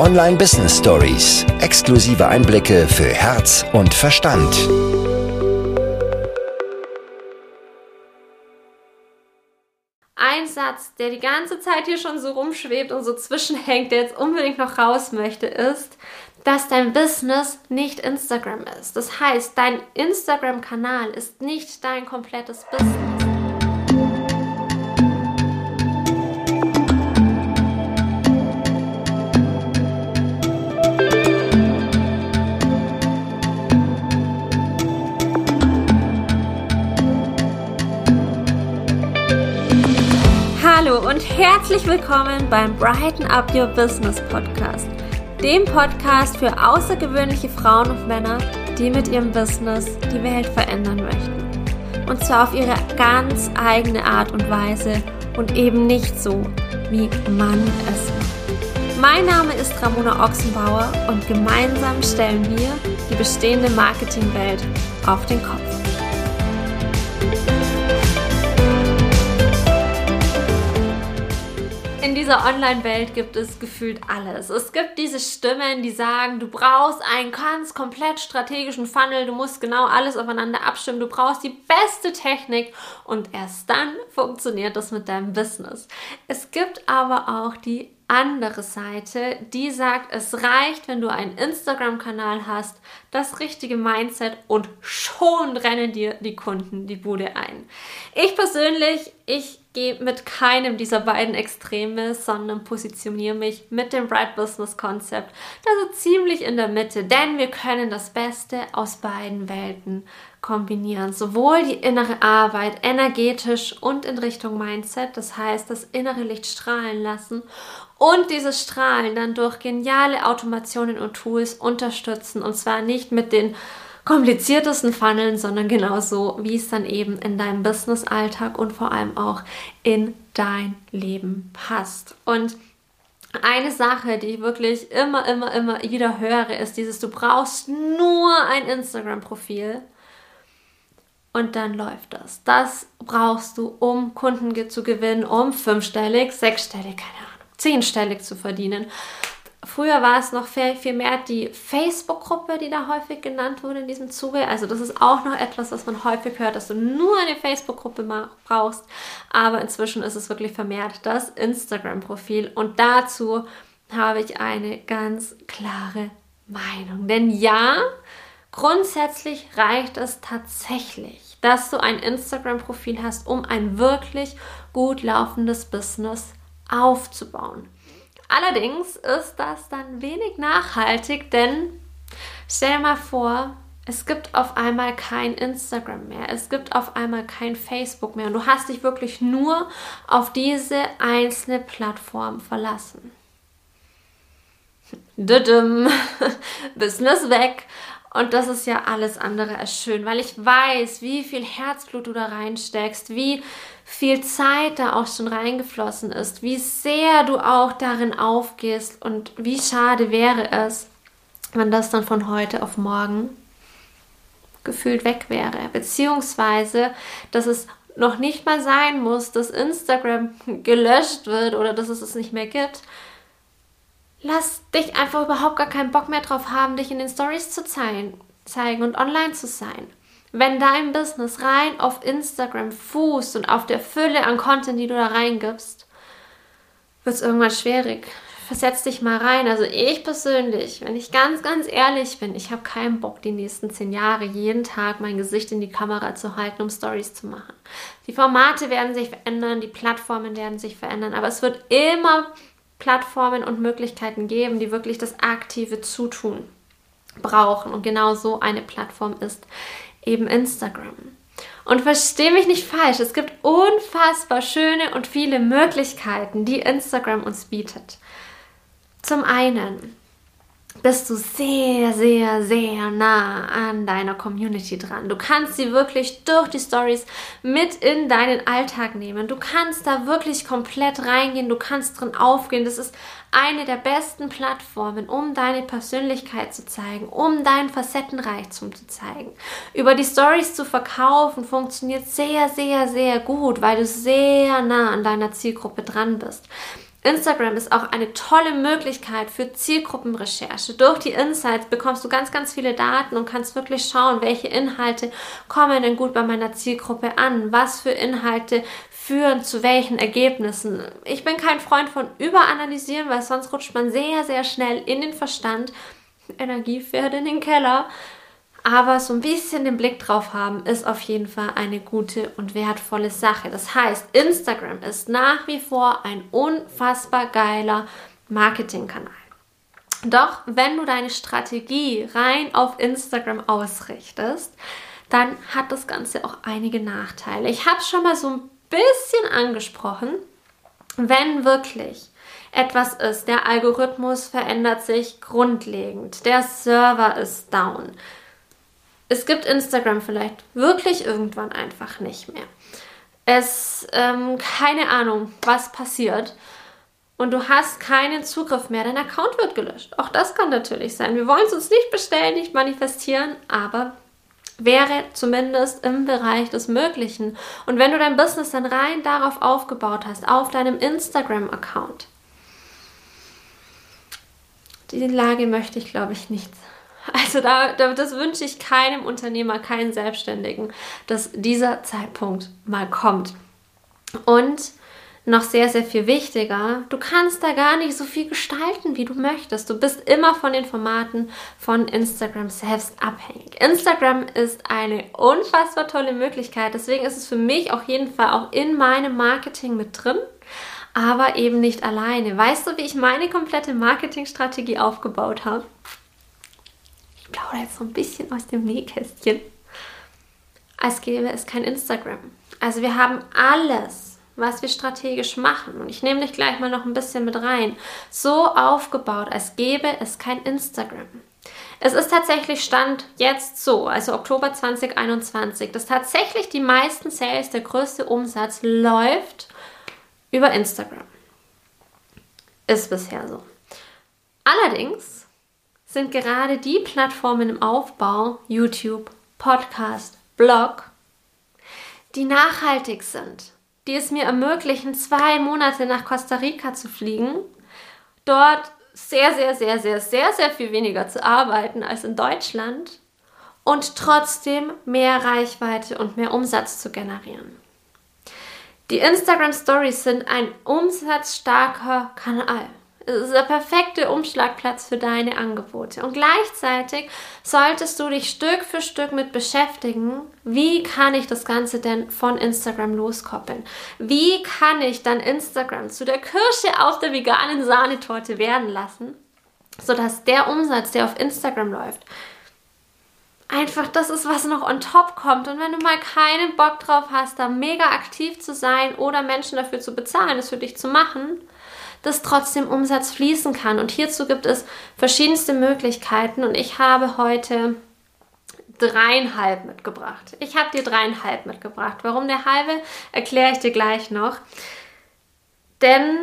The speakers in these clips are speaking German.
Online Business Stories. Exklusive Einblicke für Herz und Verstand. Ein Satz, der die ganze Zeit hier schon so rumschwebt und so zwischenhängt, der jetzt unbedingt noch raus möchte, ist, dass dein Business nicht Instagram ist. Das heißt, dein Instagram-Kanal ist nicht dein komplettes Business. Herzlich willkommen beim Brighten Up Your Business Podcast, dem Podcast für außergewöhnliche Frauen und Männer, die mit ihrem Business die Welt verändern möchten. Und zwar auf ihre ganz eigene Art und Weise und eben nicht so, wie man es macht. Mein Name ist Ramona Ochsenbauer und gemeinsam stellen wir die bestehende Marketingwelt auf den Kopf. Dieser Online-Welt gibt es gefühlt alles. Es gibt diese Stimmen, die sagen, du brauchst einen ganz komplett strategischen Funnel, du musst genau alles aufeinander abstimmen, du brauchst die beste Technik und erst dann funktioniert das mit deinem Business. Es gibt aber auch die andere Seite, die sagt, es reicht, wenn du einen Instagram-Kanal hast, das richtige Mindset und schon rennen dir die Kunden die Bude ein. Ich persönlich, ich gehe mit keinem dieser beiden Extreme, sondern positioniere mich mit dem Bright Business Konzept, also ziemlich in der Mitte, denn wir können das Beste aus beiden Welten kombinieren. Sowohl die innere Arbeit energetisch und in Richtung Mindset, das heißt das innere Licht strahlen lassen und dieses Strahlen dann durch geniale Automationen und Tools unterstützen und zwar nicht mit den kompliziertesten Funneln, sondern genauso, wie es dann eben in deinem Business-Alltag und vor allem auch in dein Leben passt. Und eine Sache, die ich wirklich immer, immer, immer wieder höre, ist dieses, du brauchst nur ein Instagram-Profil und dann läuft das. Das brauchst du, um Kunden zu gewinnen, um fünfstellig, sechsstellig, keine Ahnung, zehnstellig zu verdienen. Früher war es noch viel, mehr die Facebook-Gruppe, die da häufig genannt wurde in diesem Zuge. Also das ist auch noch etwas, was man häufig hört, dass du nur eine Facebook-Gruppe brauchst. Aber inzwischen ist es wirklich vermehrt das Instagram-Profil. Und dazu habe ich eine ganz klare Meinung. Denn ja, Grundsätzlich reicht es tatsächlich, dass du ein Instagram-Profil hast, um ein wirklich gut laufendes Business aufzubauen. Allerdings ist das dann wenig nachhaltig, denn stell dir mal vor, es gibt auf einmal kein Instagram mehr, es gibt auf einmal kein Facebook mehr und du hast dich wirklich nur auf diese einzelne Plattform verlassen. Business weg. Und das ist ja alles andere als schön, weil ich weiß, wie viel Herzblut du da reinsteckst, wie viel Zeit da auch schon reingeflossen ist, wie sehr du auch darin aufgehst und wie schade wäre es, wenn das dann von heute auf morgen gefühlt weg wäre. Beziehungsweise, dass es noch nicht mal sein muss, dass Instagram gelöscht wird oder dass es es nicht mehr gibt, lass dich einfach überhaupt gar keinen Bock mehr drauf haben, dich in den Stories zu zeigen, zeigen und online zu sein. Wenn dein Business rein auf Instagram fußt und auf der Fülle an Content, die du da reingibst, wird es irgendwann schwierig. Versetz dich mal rein. Also ich persönlich, wenn ich ganz, ganz ehrlich bin, ich habe keinen Bock, die nächsten zehn Jahre jeden Tag mein Gesicht in die Kamera zu halten, um Stories zu machen. Die Formate werden sich verändern, die Plattformen werden sich verändern, aber es wird immer Plattformen und Möglichkeiten geben, die wirklich das aktive Zutun brauchen. Und genau so eine Plattform ist eben Instagram. Und verstehe mich nicht falsch, es gibt unfassbar schöne und viele Möglichkeiten, die Instagram uns bietet. Zum einen bist du sehr, sehr, sehr nah an deiner Community dran. Du kannst sie wirklich durch die Stories mit in deinen Alltag nehmen. Du kannst da wirklich komplett reingehen. Du kannst drin aufgehen. Das ist eine der besten Plattformen, um deine Persönlichkeit zu zeigen, um deinen Facettenreichtum zu zeigen. Über die Stories zu verkaufen funktioniert sehr, sehr, sehr gut, weil du sehr nah an deiner Zielgruppe dran bist. Instagram ist auch eine tolle Möglichkeit für Zielgruppenrecherche. Durch die Insights bekommst du ganz, ganz viele Daten und kannst wirklich schauen, welche Inhalte kommen denn gut bei meiner Zielgruppe an, was für Inhalte führen zu welchen Ergebnissen. Ich bin kein Freund von Überanalysieren, weil sonst rutscht man sehr, sehr schnell in den Verstand. Energie fährt in den Keller. Aber so ein bisschen den Blick drauf haben, ist auf jeden Fall eine gute und wertvolle Sache. Das heißt, Instagram ist nach wie vor ein unfassbar geiler Marketingkanal. Doch wenn du deine Strategie rein auf Instagram ausrichtest, dann hat das Ganze auch einige Nachteile. Ich habe es schon mal so ein bisschen angesprochen. Wenn wirklich etwas ist, der Algorithmus verändert sich grundlegend, der Server ist down, es gibt Instagram vielleicht wirklich irgendwann einfach nicht mehr. Es, ähm, keine Ahnung, was passiert. Und du hast keinen Zugriff mehr, dein Account wird gelöscht. Auch das kann natürlich sein. Wir wollen es uns nicht bestellen, nicht manifestieren, aber wäre zumindest im Bereich des Möglichen. Und wenn du dein Business dann rein darauf aufgebaut hast, auf deinem Instagram-Account, die Lage möchte ich, glaube ich, nicht also da, das wünsche ich keinem Unternehmer, keinen Selbstständigen, dass dieser Zeitpunkt mal kommt. Und noch sehr, sehr viel wichtiger, du kannst da gar nicht so viel gestalten, wie du möchtest. Du bist immer von den Formaten von Instagram selbst abhängig. Instagram ist eine unfassbar tolle Möglichkeit. Deswegen ist es für mich auf jeden Fall auch in meinem Marketing mit drin aber eben nicht alleine. Weißt du, wie ich meine komplette Marketingstrategie aufgebaut habe? Plaudere jetzt so ein bisschen aus dem Nähkästchen. Als gäbe es kein Instagram. Also wir haben alles, was wir strategisch machen, und ich nehme dich gleich mal noch ein bisschen mit rein, so aufgebaut, als gäbe es kein Instagram. Es ist tatsächlich Stand jetzt so, also Oktober 2021, dass tatsächlich die meisten Sales, der größte Umsatz läuft über Instagram. Ist bisher so. Allerdings sind gerade die Plattformen im Aufbau, YouTube, Podcast, Blog, die nachhaltig sind, die es mir ermöglichen, zwei Monate nach Costa Rica zu fliegen, dort sehr, sehr, sehr, sehr, sehr, sehr viel weniger zu arbeiten als in Deutschland und trotzdem mehr Reichweite und mehr Umsatz zu generieren. Die Instagram Stories sind ein umsatzstarker Kanal. Es ist der perfekte Umschlagplatz für deine Angebote. Und gleichzeitig solltest du dich Stück für Stück mit beschäftigen, wie kann ich das Ganze denn von Instagram loskoppeln? Wie kann ich dann Instagram zu der Kirsche auf der veganen Sahnetorte werden lassen, sodass der Umsatz, der auf Instagram läuft, einfach das ist, was noch on top kommt. Und wenn du mal keinen Bock drauf hast, da mega aktiv zu sein oder Menschen dafür zu bezahlen, es für dich zu machen, dass trotzdem Umsatz fließen kann. Und hierzu gibt es verschiedenste Möglichkeiten und ich habe heute dreieinhalb mitgebracht. Ich habe dir dreieinhalb mitgebracht. Warum der halbe, erkläre ich dir gleich noch. Denn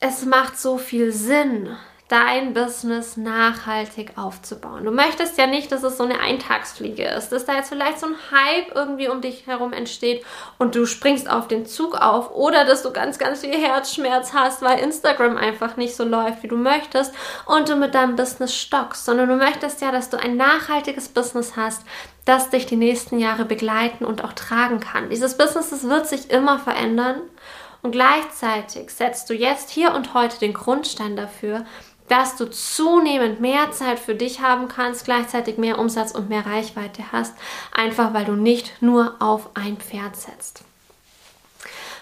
es macht so viel Sinn, dein Business nachhaltig aufzubauen. Du möchtest ja nicht, dass es so eine Eintagsfliege ist, dass da jetzt vielleicht so ein Hype irgendwie um dich herum entsteht und du springst auf den Zug auf oder dass du ganz, ganz viel Herzschmerz hast, weil Instagram einfach nicht so läuft, wie du möchtest und du mit deinem Business stockst, sondern du möchtest ja, dass du ein nachhaltiges Business hast, das dich die nächsten Jahre begleiten und auch tragen kann. Dieses Business, das wird sich immer verändern und gleichzeitig setzt du jetzt hier und heute den Grundstein dafür, dass du zunehmend mehr Zeit für dich haben kannst, gleichzeitig mehr Umsatz und mehr Reichweite hast, einfach weil du nicht nur auf ein Pferd setzt.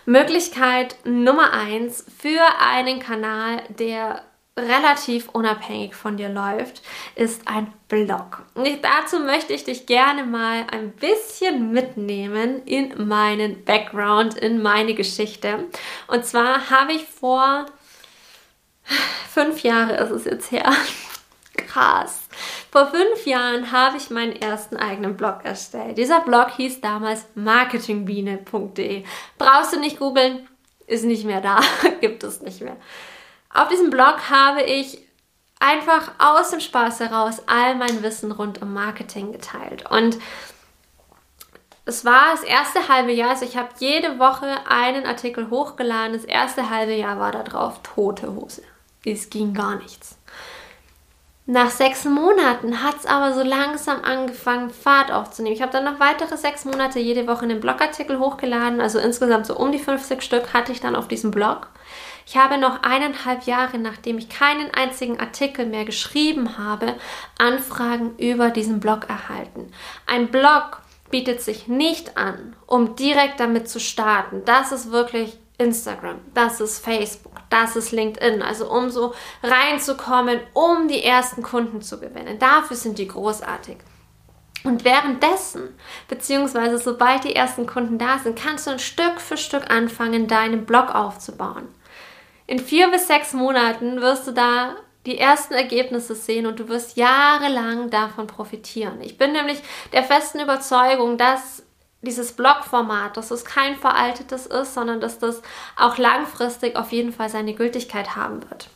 Möglichkeit Nummer eins für einen Kanal, der relativ unabhängig von dir läuft, ist ein Blog. Und dazu möchte ich dich gerne mal ein bisschen mitnehmen in meinen Background, in meine Geschichte. Und zwar habe ich vor Fünf Jahre ist es jetzt her. Krass. Vor fünf Jahren habe ich meinen ersten eigenen Blog erstellt. Dieser Blog hieß damals marketingbiene.de. Brauchst du nicht googeln, ist nicht mehr da, gibt es nicht mehr. Auf diesem Blog habe ich einfach aus dem Spaß heraus all mein Wissen rund um Marketing geteilt. Und es war das erste halbe Jahr, also ich habe jede Woche einen Artikel hochgeladen. Das erste halbe Jahr war da drauf tote Hose. Es ging gar nichts. Nach sechs Monaten hat es aber so langsam angefangen, Fahrt aufzunehmen. Ich habe dann noch weitere sechs Monate jede Woche einen Blogartikel hochgeladen. Also insgesamt so um die 50 Stück hatte ich dann auf diesem Blog. Ich habe noch eineinhalb Jahre, nachdem ich keinen einzigen Artikel mehr geschrieben habe, Anfragen über diesen Blog erhalten. Ein Blog bietet sich nicht an, um direkt damit zu starten. Das ist wirklich Instagram, das ist Facebook, das ist LinkedIn. Also um so reinzukommen, um die ersten Kunden zu gewinnen. Dafür sind die großartig. Und währenddessen, beziehungsweise sobald die ersten Kunden da sind, kannst du ein Stück für Stück anfangen, deinen Blog aufzubauen. In vier bis sechs Monaten wirst du da die ersten Ergebnisse sehen und du wirst jahrelang davon profitieren. Ich bin nämlich der festen Überzeugung, dass dieses Blogformat, dass es kein veraltetes ist, sondern dass das auch langfristig auf jeden Fall seine Gültigkeit haben wird.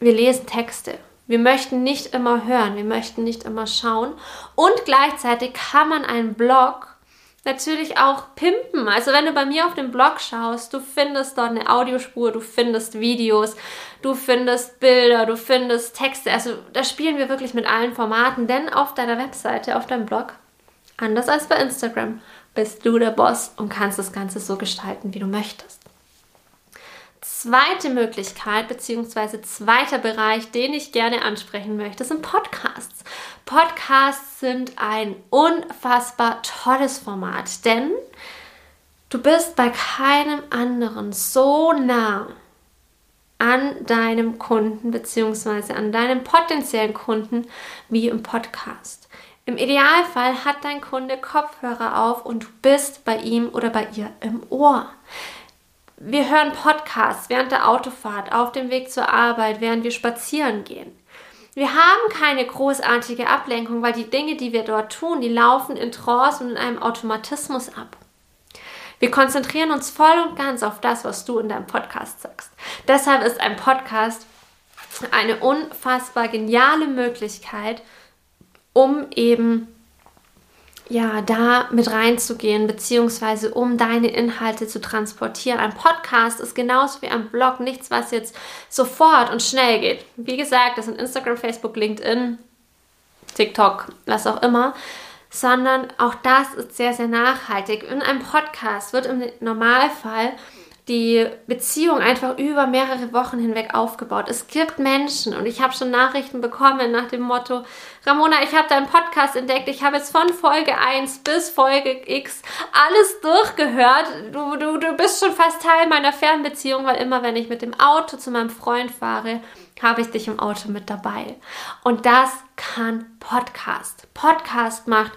Wir lesen Texte. Wir möchten nicht immer hören, wir möchten nicht immer schauen und gleichzeitig kann man einen Blog natürlich auch pimpen. Also wenn du bei mir auf dem Blog schaust, du findest dort eine Audiospur, du findest Videos, du findest Bilder, du findest Texte. Also da spielen wir wirklich mit allen Formaten, denn auf deiner Webseite, auf deinem Blog, anders als bei Instagram, bist du der Boss und kannst das Ganze so gestalten, wie du möchtest. Zweite Möglichkeit bzw. zweiter Bereich, den ich gerne ansprechen möchte, sind Podcasts. Podcasts sind ein unfassbar tolles Format, denn du bist bei keinem anderen so nah an deinem Kunden bzw. an deinem potenziellen Kunden wie im Podcast. Im Idealfall hat dein Kunde Kopfhörer auf und du bist bei ihm oder bei ihr im Ohr. Wir hören Podcasts während der Autofahrt, auf dem Weg zur Arbeit, während wir spazieren gehen. Wir haben keine großartige Ablenkung, weil die Dinge, die wir dort tun, die laufen in Trance und in einem Automatismus ab. Wir konzentrieren uns voll und ganz auf das, was du in deinem Podcast sagst. Deshalb ist ein Podcast eine unfassbar geniale Möglichkeit, um eben ja, da mit reinzugehen, beziehungsweise um deine Inhalte zu transportieren. Ein Podcast ist genauso wie ein Blog nichts, was jetzt sofort und schnell geht. Wie gesagt, das sind Instagram, Facebook, LinkedIn, TikTok, was auch immer, sondern auch das ist sehr, sehr nachhaltig. In einem Podcast wird im Normalfall die Beziehung einfach über mehrere Wochen hinweg aufgebaut. Es gibt Menschen und ich habe schon Nachrichten bekommen nach dem Motto, Ramona, ich habe deinen Podcast entdeckt, ich habe jetzt von Folge 1 bis Folge X alles durchgehört. Du, du, du bist schon fast Teil meiner Fernbeziehung, weil immer wenn ich mit dem Auto zu meinem Freund fahre, habe ich dich im Auto mit dabei. Und das kann Podcast. Podcast macht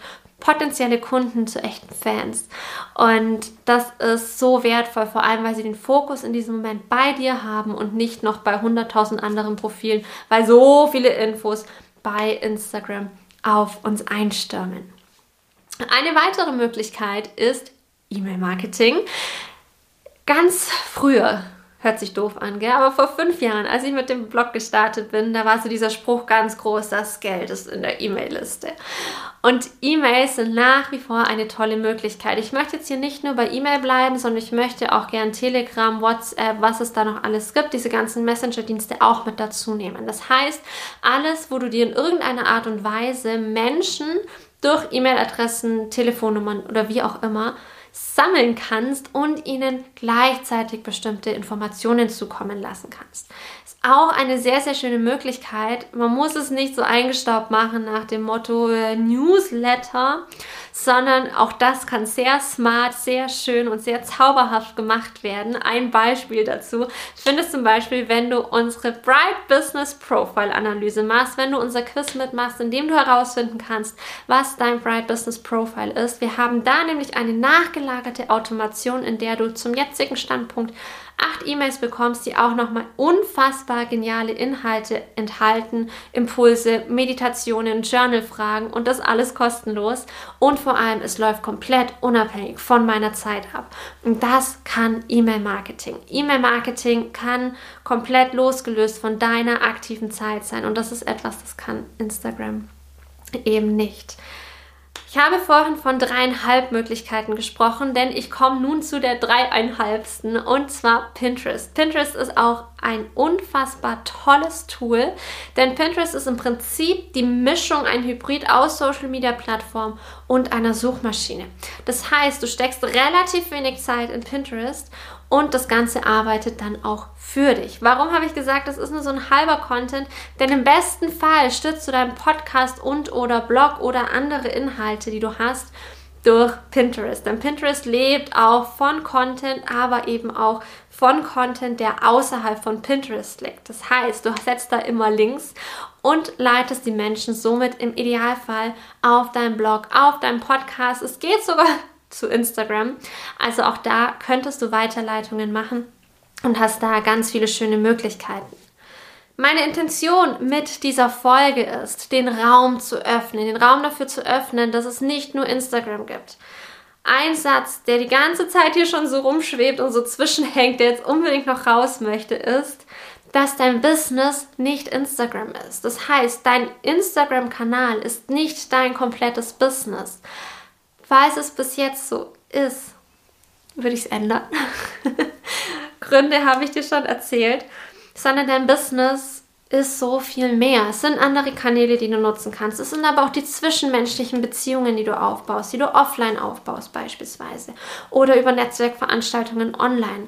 potenzielle Kunden zu echten Fans. Und das ist so wertvoll, vor allem weil sie den Fokus in diesem Moment bei dir haben und nicht noch bei 100.000 anderen Profilen, weil so viele Infos bei Instagram auf uns einstürmen. Eine weitere Möglichkeit ist E-Mail-Marketing. Ganz früher Hört sich doof an, gell? Aber vor fünf Jahren, als ich mit dem Blog gestartet bin, da war so dieser Spruch ganz groß, das Geld ist in der E-Mail-Liste. Und E-Mails sind nach wie vor eine tolle Möglichkeit. Ich möchte jetzt hier nicht nur bei E-Mail bleiben, sondern ich möchte auch gern Telegram, WhatsApp, was es da noch alles gibt, diese ganzen Messenger-Dienste auch mit dazu nehmen. Das heißt, alles, wo du dir in irgendeiner Art und Weise Menschen durch E-Mail-Adressen, Telefonnummern oder wie auch immer sammeln kannst und ihnen gleichzeitig bestimmte Informationen zukommen lassen kannst. Ist auch eine sehr, sehr schöne Möglichkeit. Man muss es nicht so eingestaubt machen nach dem Motto äh, Newsletter, sondern auch das kann sehr smart, sehr schön und sehr zauberhaft gemacht werden. Ein Beispiel dazu findest zum Beispiel, wenn du unsere Bright Business Profile Analyse machst, wenn du unser Quiz mitmachst, in dem du herausfinden kannst, was dein Bright Business Profile ist. Wir haben da nämlich eine nachgelagerte Automation, in der du zum jetzigen Standpunkt acht E-Mails bekommst, die auch nochmal unfassbar geniale Inhalte enthalten, Impulse, Meditationen, Journalfragen und das alles kostenlos. Und vor allem, es läuft komplett unabhängig von meiner Zeit ab. Und das kann E-Mail-Marketing. E-Mail-Marketing kann komplett losgelöst von deiner aktiven Zeit sein. Und das ist etwas, das kann Instagram eben nicht. Ich habe vorhin von dreieinhalb Möglichkeiten gesprochen, denn ich komme nun zu der dreieinhalbsten und zwar Pinterest. Pinterest ist auch ein unfassbar tolles Tool, denn Pinterest ist im Prinzip die Mischung, ein Hybrid aus Social Media Plattform und einer Suchmaschine. Das heißt, du steckst relativ wenig Zeit in Pinterest und das Ganze arbeitet dann auch für dich. Warum habe ich gesagt, das ist nur so ein halber Content? Denn im besten Fall stützt du deinen Podcast und oder Blog oder andere Inhalte, die du hast, durch Pinterest. Denn Pinterest lebt auch von Content, aber eben auch von Content, der außerhalb von Pinterest liegt. Das heißt, du setzt da immer Links und leitest die Menschen somit im Idealfall auf deinen Blog, auf deinen Podcast. Es geht sogar zu Instagram. Also auch da könntest du Weiterleitungen machen und hast da ganz viele schöne Möglichkeiten. Meine Intention mit dieser Folge ist, den Raum zu öffnen, den Raum dafür zu öffnen, dass es nicht nur Instagram gibt. Ein Satz, der die ganze Zeit hier schon so rumschwebt und so zwischenhängt, der jetzt unbedingt noch raus möchte, ist, dass dein Business nicht Instagram ist. Das heißt, dein Instagram-Kanal ist nicht dein komplettes Business. Falls es bis jetzt so ist, würde ich es ändern. Gründe habe ich dir schon erzählt, sondern dein Business ist so viel mehr. Es sind andere Kanäle, die du nutzen kannst. Es sind aber auch die zwischenmenschlichen Beziehungen, die du aufbaust, die du offline aufbaust beispielsweise oder über Netzwerkveranstaltungen online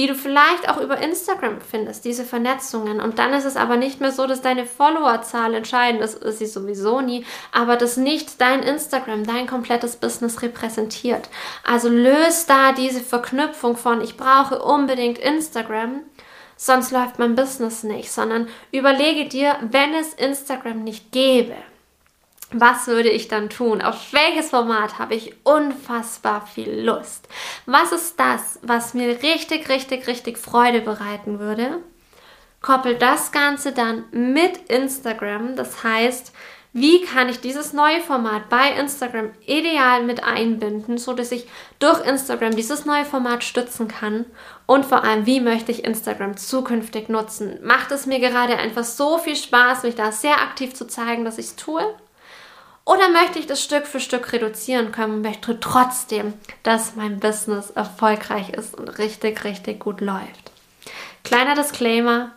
die du vielleicht auch über Instagram findest, diese Vernetzungen. Und dann ist es aber nicht mehr so, dass deine Followerzahl entscheidend ist, ist sie sowieso nie, aber dass nicht dein Instagram, dein komplettes Business repräsentiert. Also löst da diese Verknüpfung von, ich brauche unbedingt Instagram, sonst läuft mein Business nicht, sondern überlege dir, wenn es Instagram nicht gäbe, was würde ich dann tun? Auf welches Format habe ich unfassbar viel Lust? Was ist das, was mir richtig, richtig, richtig Freude bereiten würde? Koppel das Ganze dann mit Instagram. Das heißt, wie kann ich dieses neue Format bei Instagram ideal mit einbinden, so dass ich durch Instagram dieses neue Format stützen kann? Und vor allem, wie möchte ich Instagram zukünftig nutzen? Macht es mir gerade einfach so viel Spaß, mich da sehr aktiv zu zeigen, dass ich es tue? Oder möchte ich das Stück für Stück reduzieren können und möchte trotzdem, dass mein Business erfolgreich ist und richtig, richtig gut läuft? Kleiner Disclaimer,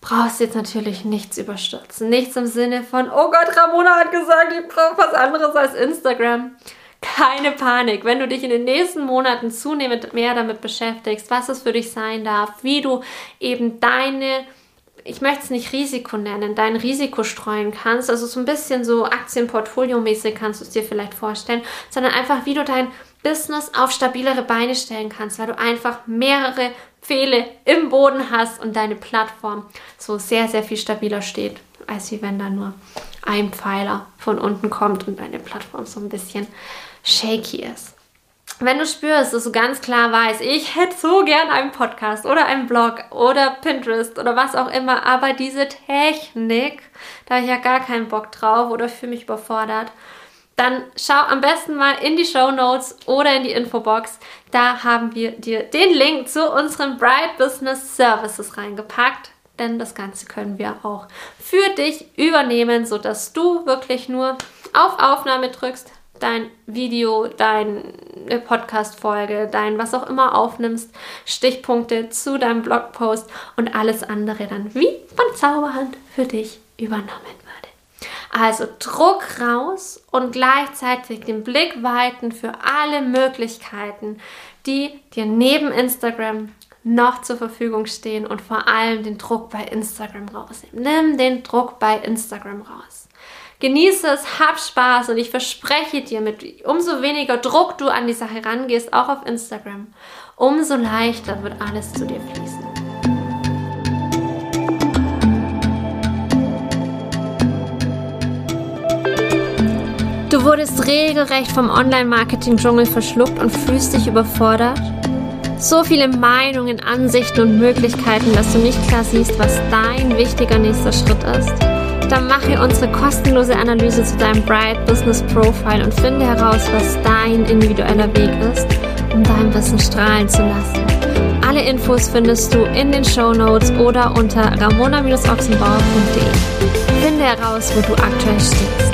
brauchst jetzt natürlich nichts überstürzen. Nichts im Sinne von, oh Gott, Ramona hat gesagt, ich brauche was anderes als Instagram. Keine Panik, wenn du dich in den nächsten Monaten zunehmend mehr damit beschäftigst, was es für dich sein darf, wie du eben deine ich möchte es nicht Risiko nennen, dein Risiko streuen kannst. Also so ein bisschen so Aktienportfolio-mäßig kannst du es dir vielleicht vorstellen, sondern einfach, wie du dein Business auf stabilere Beine stellen kannst, weil du einfach mehrere Pfähle im Boden hast und deine Plattform so sehr, sehr viel stabiler steht, als wie wenn da nur ein Pfeiler von unten kommt und deine Plattform so ein bisschen shaky ist wenn du spürst, dass du ganz klar weißt, ich hätte so gern einen Podcast oder einen Blog oder Pinterest oder was auch immer, aber diese Technik, da habe ich ja gar keinen Bock drauf oder fühle mich überfordert, dann schau am besten mal in die Show Notes oder in die Infobox. Da haben wir dir den Link zu unseren Bright Business Services reingepackt. Denn das Ganze können wir auch für dich übernehmen, sodass du wirklich nur auf Aufnahme drückst, dein Video, deine Podcast-Folge, dein was auch immer aufnimmst, Stichpunkte zu deinem Blogpost und alles andere dann wie von Zauberhand für dich übernommen würde. Also Druck raus und gleichzeitig den Blick weiten für alle Möglichkeiten, die dir neben Instagram noch zur Verfügung stehen und vor allem den Druck bei Instagram rausnehmen. Nimm den Druck bei Instagram raus. Genieße es, hab Spaß und ich verspreche dir, mit umso weniger Druck du an die Sache rangehst, auch auf Instagram, umso leichter wird alles zu dir fließen. Du wurdest regelrecht vom Online-Marketing-Dschungel verschluckt und fühlst dich überfordert? So viele Meinungen, Ansichten und Möglichkeiten, dass du nicht klar siehst, was dein wichtiger nächster Schritt ist? Dann mache unsere kostenlose Analyse zu deinem Bright Business Profile und finde heraus, was dein individueller Weg ist, um dein Wissen strahlen zu lassen. Alle Infos findest du in den Show Notes oder unter ramona-ochsenbauer.de. Finde heraus, wo du aktuell stehst.